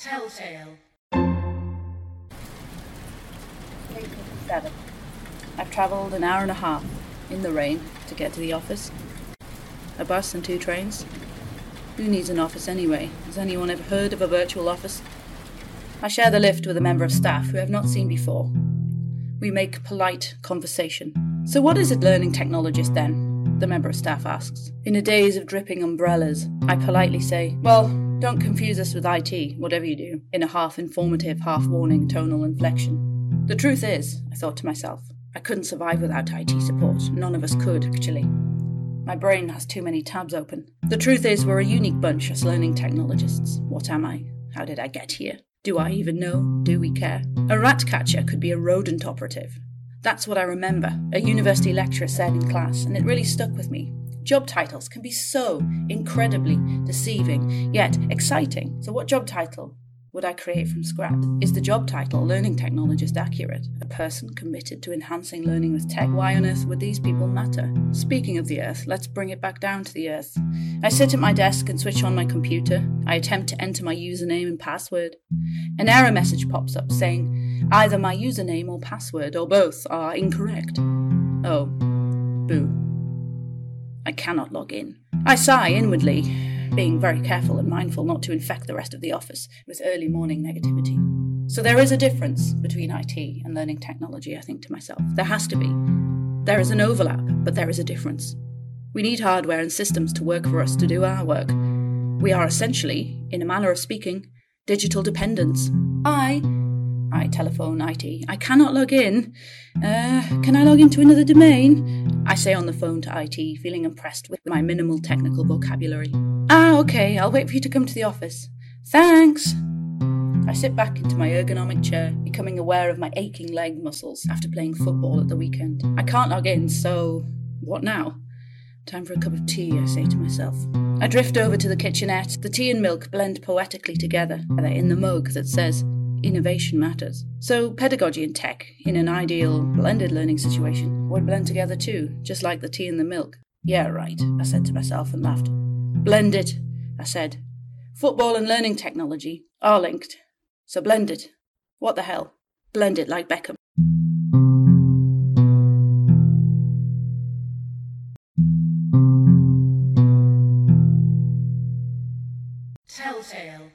Telltale. I've travelled an hour and a half in the rain to get to the office. A bus and two trains. Who needs an office anyway? Has anyone ever heard of a virtual office? I share the lift with a member of staff who I have not seen before. We make polite conversation. So, what is a learning technologist then? The member of staff asks. In a daze of dripping umbrellas, I politely say, Well, don't confuse us with IT, whatever you do, in a half informative, half warning tonal inflection. The truth is, I thought to myself, I couldn't survive without IT support. None of us could, actually. My brain has too many tabs open. The truth is, we're a unique bunch as learning technologists. What am I? How did I get here? Do I even know? Do we care? A rat catcher could be a rodent operative. That's what I remember, a university lecturer said in class, and it really stuck with me. Job titles can be so incredibly deceiving, yet exciting. So, what job title would I create from scratch? Is the job title Learning Technologist accurate? A person committed to enhancing learning with tech? Why on earth would these people matter? Speaking of the earth, let's bring it back down to the earth. I sit at my desk and switch on my computer. I attempt to enter my username and password. An error message pops up saying either my username or password or both are incorrect. Oh, boo. I cannot log in. I sigh inwardly, being very careful and mindful not to infect the rest of the office with early morning negativity. So there is a difference between IT and learning technology, I think to myself. There has to be. There is an overlap, but there is a difference. We need hardware and systems to work for us to do our work. We are essentially, in a manner of speaking, digital dependents. I I telephone IT. I cannot log in. Uh, can I log into another domain? I say on the phone to IT, feeling impressed with my minimal technical vocabulary. Ah, okay, I'll wait for you to come to the office. Thanks. I sit back into my ergonomic chair, becoming aware of my aching leg muscles after playing football at the weekend. I can't log in, so what now? Time for a cup of tea, I say to myself. I drift over to the kitchenette. The tea and milk blend poetically together, in the mug that says, innovation matters. So, pedagogy and tech, in an ideal blended learning situation, would blend together too, just like the tea and the milk. Yeah, right, I said to myself and laughed. Blended, I said. Football and learning technology are linked. So, blended. What the hell? Blend it like Beckham. Telltale.